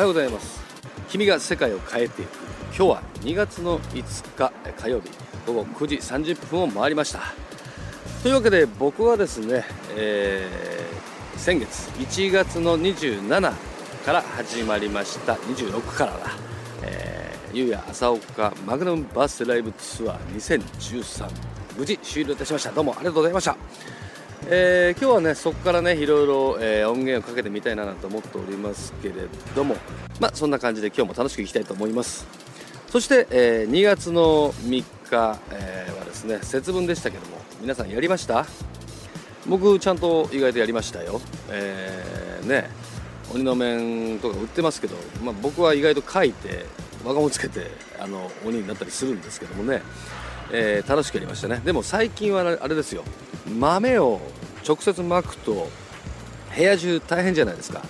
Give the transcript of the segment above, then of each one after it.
はようございます。君が世界を変えていく。今日は2月の5日火曜日。午後9時30分を回りました。というわけで僕はですね、えー、先月1月の27から始まりました。26からだ、えー、ゆうや朝岡マグナムバースライブツアー2013無事終了いたしました。どうもありがとうございました。えー、今日はねそこからねいろいろ、えー、音源をかけてみたいなと思っておりますけれどもまあそんな感じで今日も楽しくいきたいと思います。そして、えー、2月の3日、えー、はですね節分でしたけども皆さんやりました？僕ちゃんと意外とやりましたよ。えー、ね鬼の面とか売ってますけど、まあ、僕は意外と書いて輪ゴムつけてあの鬼になったりするんですけどもねえー、楽しくやりましたね。でも最近はあれですよ。豆を直接巻くと部屋中大変じゃないですか。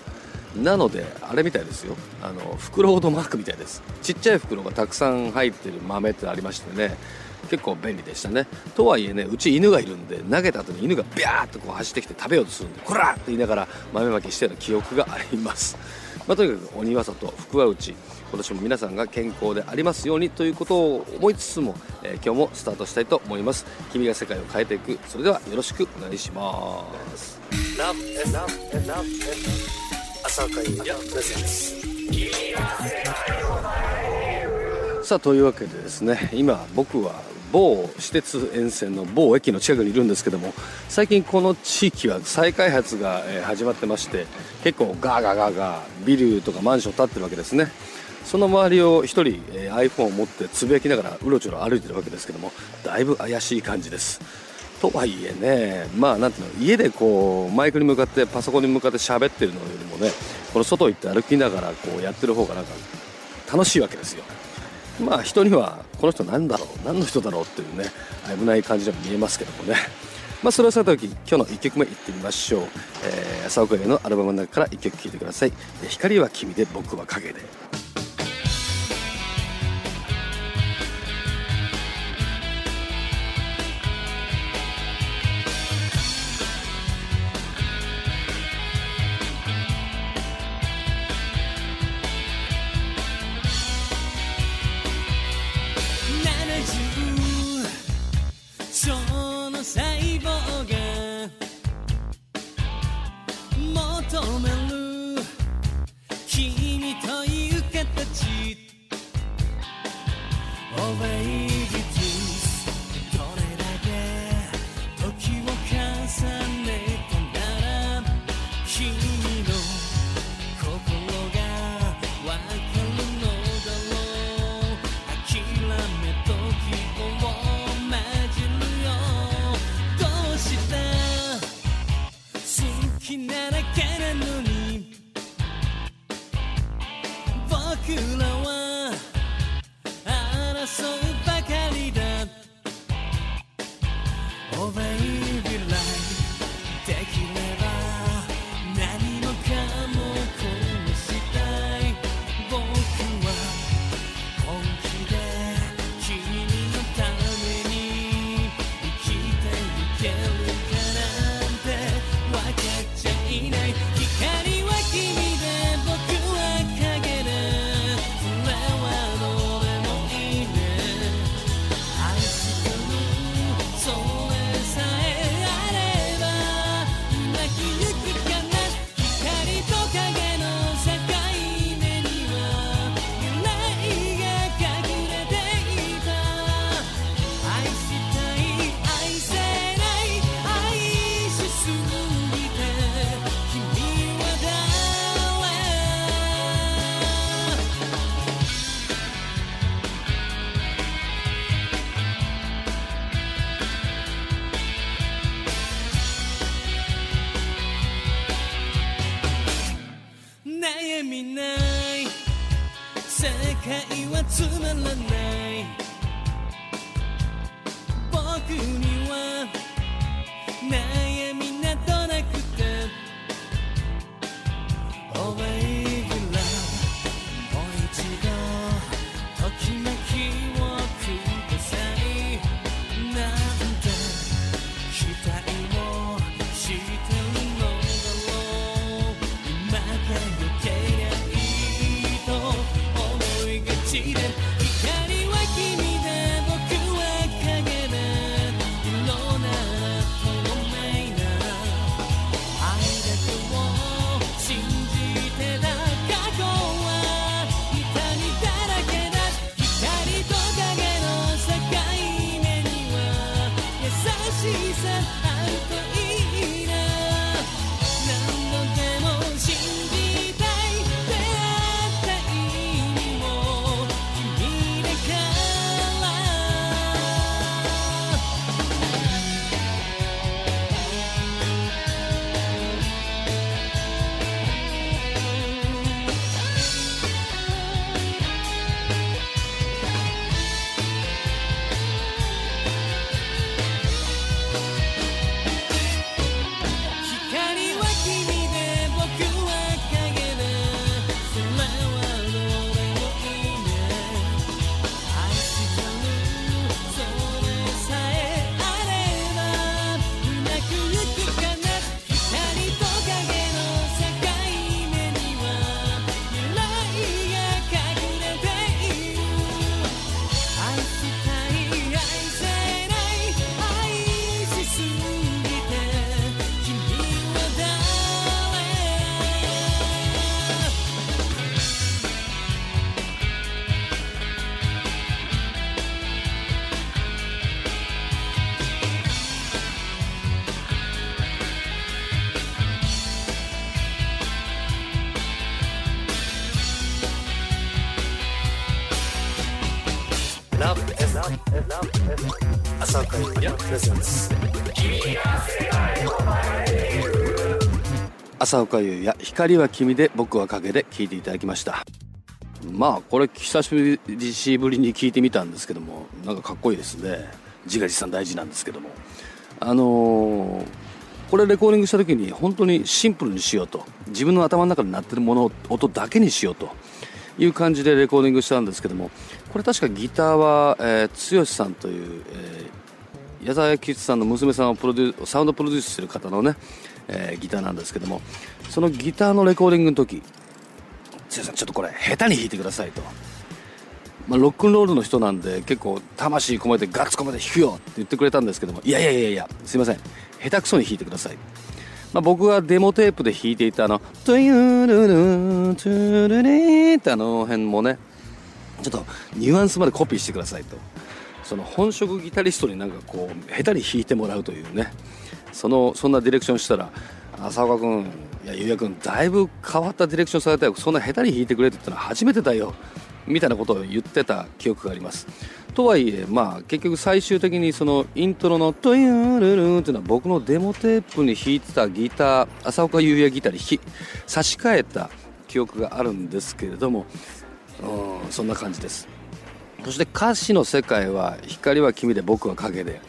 なのであれみたいですよ。あの袋ほど巻くみたいです。ちっちゃい袋がたくさん入ってる豆ってありましてね。結構便利でしたね。とはいえねうち犬がいるんで投げた後に犬がビャーっとこう走ってきて食べようとするんでこらって言いながら豆まきしてる記憶があります。まあ、とにかく鬼は外福は内今年も皆さんが健康でありますようにということを思いつつも、えー、今日もスタートしたいと思います。君が世界を変えていく。それではよろしくお願いします。さあというわけでですね今僕は某私鉄沿線の某駅の近くにいるんですけども最近この地域は再開発が始まってまして結構ガーガーガーガービルとかマンション建ってるわけですね。その周りを1人 iPhone を持ってつぶやきながらうろちょろ歩いてるわけですけどもだいぶ怪しい感じです。とはいえねまあなんていうの家でこうマイクに向かってパソコンに向かって喋ってるのよりもねこの外行って歩きながらこうやってる方がなんか楽しいわけですよ。まあ人にはこの人何だろう何の人だろうっていうね危ない感じでも見えますけどもね。まあそれはさておき今日の1曲目いってみましょう、えー、朝岡のアルバムの中から1曲聴いてください「光は君で僕は影で」朝岡優也プレゼンツ朝岡優也光は君で僕は影で聞いていただきました。まあこれ久しぶりに聞いてみたんですけどもなんかかっこいいですね。自画自賛大事なんですけども。あのー、これレコーディングした時に本当にシンプルにしようと。自分の頭の中で鳴ってるもの音だけにしようと。いう感じでレコーディングしたんですけどもこれ確かギターは、えー、剛さんという、えー、矢沢吉さんの娘さんをプロデュサウンドプロデュースしてる方のね、えー、ギターなんですけどもそのギターのレコーディングの時剛さんちょっとこれ下手に弾いてくださいと。まあ、ロックンロールの人なんで結構魂込めてガッツ込めて弾くよって言ってくれたんですけどもいやいやいやいやすいません下手くそに弾いてくださいまあ、僕がデモテープで弾いていたあの「トゥユルルトゥルリってあの辺もねちょっとニュアンスまでコピーしてくださいとその本職ギタリストになんかこう下手に弾いてもらうというね。そのそんなディレクションしたら浅岡君いやゆうや君だいぶ変わったディレクションされたよ。そんな下手に弾いてくれって言ったのは初めてだよ。みたいなことを言ってた記憶があります。とはいえ、まあ、結局最終的にそのイントロの「トゥユルルン」っていうのは僕のデモテープに弾いてたギター浅岡優也ギターに差し替えた記憶があるんですけれどもうんそんな感じです。そして歌詞の世界は「光は君で僕は影で」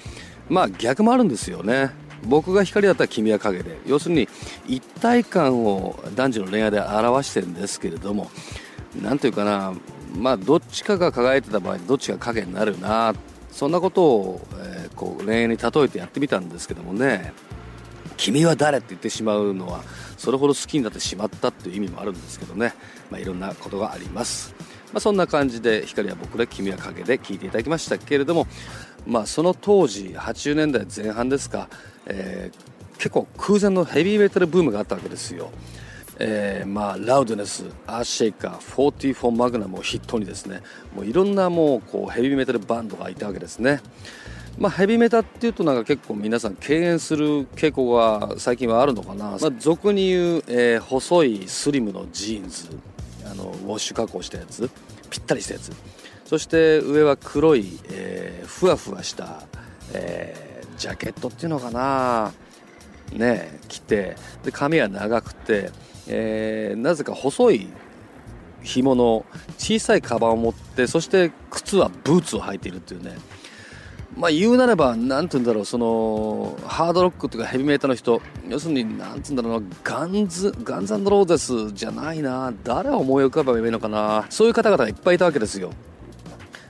まあ逆もあるんですよね。僕が光だったら君は影で。要するに一体感を男女の恋愛で表してるんですけれども何というかな。まあどっちかが輝いてた場合どっちが影になるな。そんなことを、えー、こう恋愛に例えてやってみたんですけどもね。君は誰って言ってしまうのはそれほど好きになってしまったっていう意味もあるんですけどね、まあ、いろんなことがあります、まあ、そんな感じで光は僕で君は影で聞いていただきましたけれども、まあ、その当時80年代前半ですか、えー、結構空前のヘビーメタルブームがあったわけですよ。えー、まあ、ラウドネス、アーシェイカー、44マグナムを筆頭にですねもういろんなもうこうヘビーメタルバンドがいたわけですね。まあ、ヘビメタっていうとなんか結構皆さん敬遠する傾向が最近はあるのかな、まあ、俗に言う、えー、細いスリムのジーンズ。あのウォッシュ加工したやつぴったりしたやつ。そして上は黒い、えー、ふわふわした、えー、ジャケットっていうのかな。ね着て。で髪は長くてえー、なぜか細い紐の小さいカバンを持ってそして靴はブーツを履いているっていうね。まあ言うなれば何て言うんだろうそのハードロックというかヘビメーターの人。要するに何て言うんだろうなガンズガンズローゼスじゃないな誰を思い浮かべばいいのかなそういう方々がいっぱいいたわけですよ。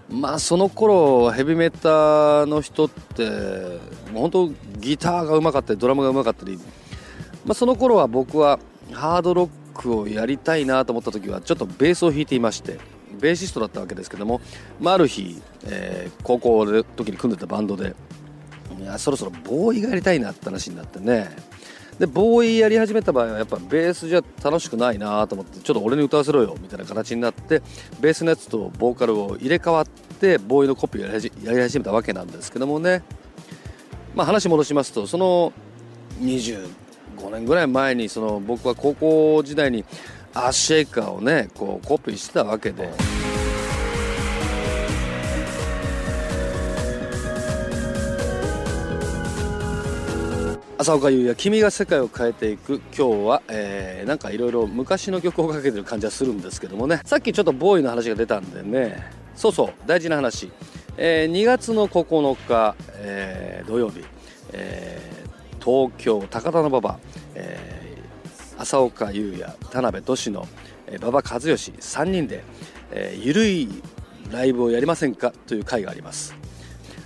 まあその頃ヘビメーターの人って本当ギターがうまかったりドラムがうまかったり、まあ、その頃は僕はハードロックをやりたいなと思った時はちょっとベースを弾いていまして。ベーシストだったわけですけども、まあ、ある日、えー、高校の時に組んでたバンドでいやそろそろボーイがやりたいなって話になってね。でボーイやり始めた場合はやっぱベースじゃ楽しくないなと思ってちょっと俺に歌わせろよみたいな形になってベースのやつとボーカルを入れ替わってボーイのコピーをやり始めたわけなんですけどもね。まあ話戻しますとその25年ぐらい前にその僕は高校時代にアッシェイカーをねこうコピーしてたわけで。浅岡優也君が世界を変えていく。今日は、えー、なんかいろいろ昔の曲をかけてる感じはするんですけどもね。さっきちょっとボーイの話が出たんでね。そうそう大事な話、えー、2月の9日、えー、土曜日、えー東京高田馬場、えー、浅岡優也田辺俊野馬場和義3人で、えー、ゆるいライブをやりませんか？という会があります。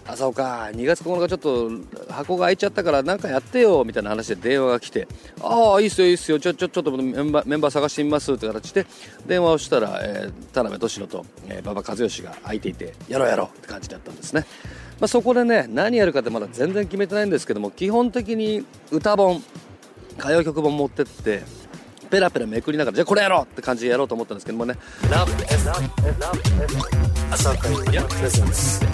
浅岡2月9日ちょっと箱が開いちゃったから何かやってよみたいな話で電話が来てああいいっすよいいっすよちょちょちょっとメンバーメンバー探してみますって形で電話をしたら、えー、田辺俊野と、えー、馬場和義が空いていてやろうやろうって感じだったんですね。まあ、そこでね何やるかってまだ全然決めてないんですけども基本的に歌本歌謡曲本持ってってペラペラめくりながらじゃあこれやろうって感じでやろうと思ったんですけどもね「ラブ朝会やプレゼンツ」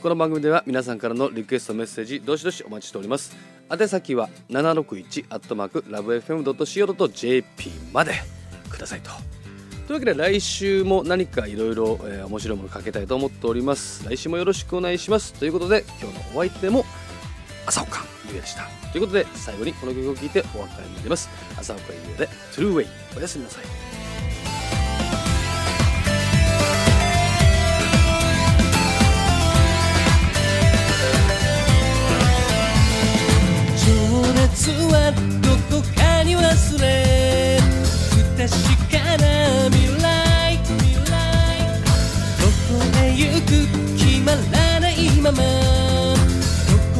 この番組では皆さんからのリクエストメッセージどしどしお待ちしております。宛先は761アットマークラブ FM.co.jp までくださいとというわけで来週も何かいろいろ面白いものかけたいと思っております。来週もよろしくお願いします。ということで今日のお相手も朝岡優也でした。ということで最後にこの曲を聴いてお別れになります。朝岡優也で「トゥルーウェイ」おやすみなさい。情熱はどこかに忘れ確かな未来どこへ行く決まらない。ままど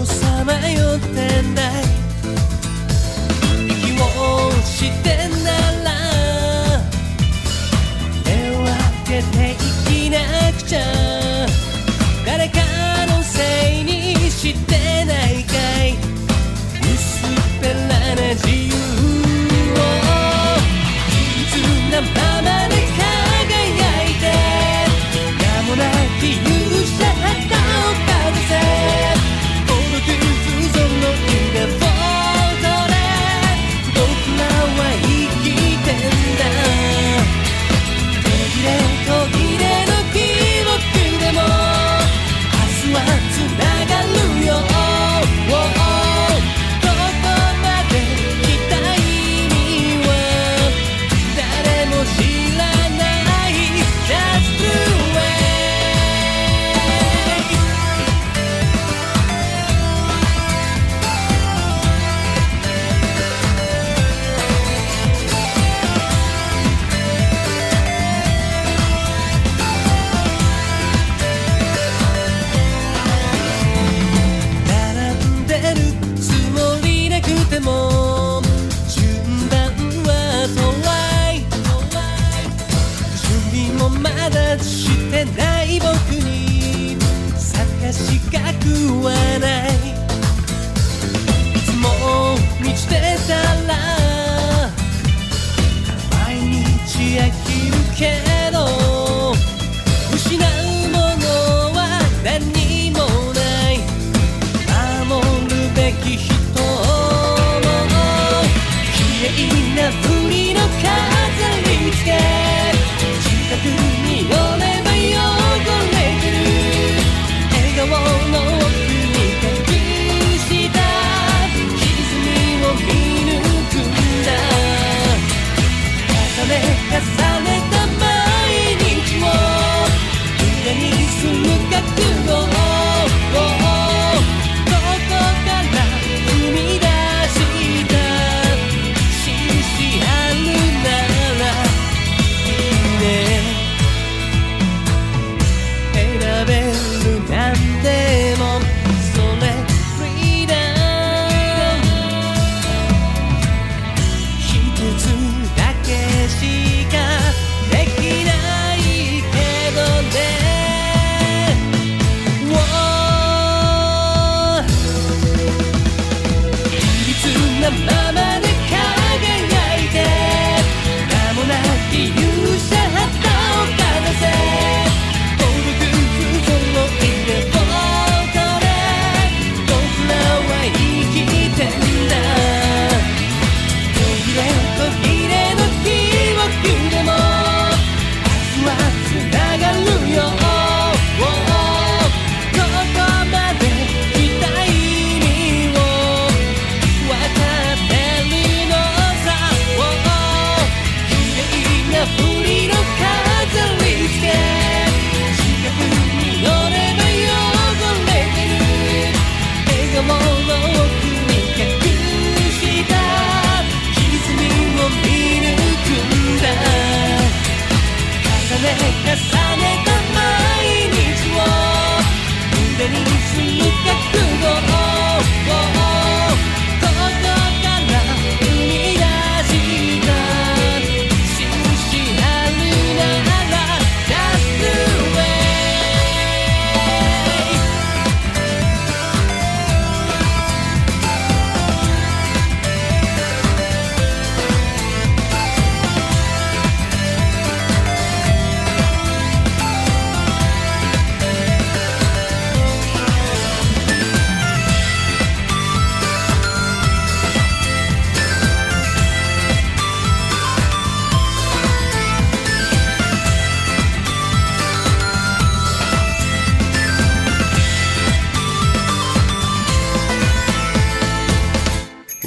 こさまよってない。息をしてなら手を開けてい。きなくちゃ誰か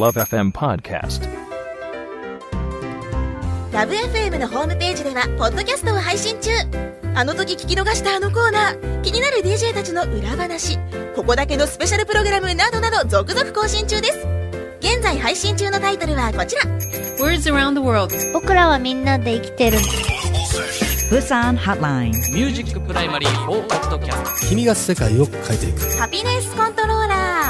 Love FM Podcast. ラブ f m のホームページではポッドキャストを配信中。あの時聞き逃したあのコーナー。気になる DJ たちの裏話。ここだけのスペシャルプログラムなどなど続々更新中です。現在配信中のタイトルはこちら。Words around the world. 僕らはみんなで生きてる。Busan Hotline. ミュージックプライマリー4ポッドキャスト君が世界を変えていく。ハピネスコントローラー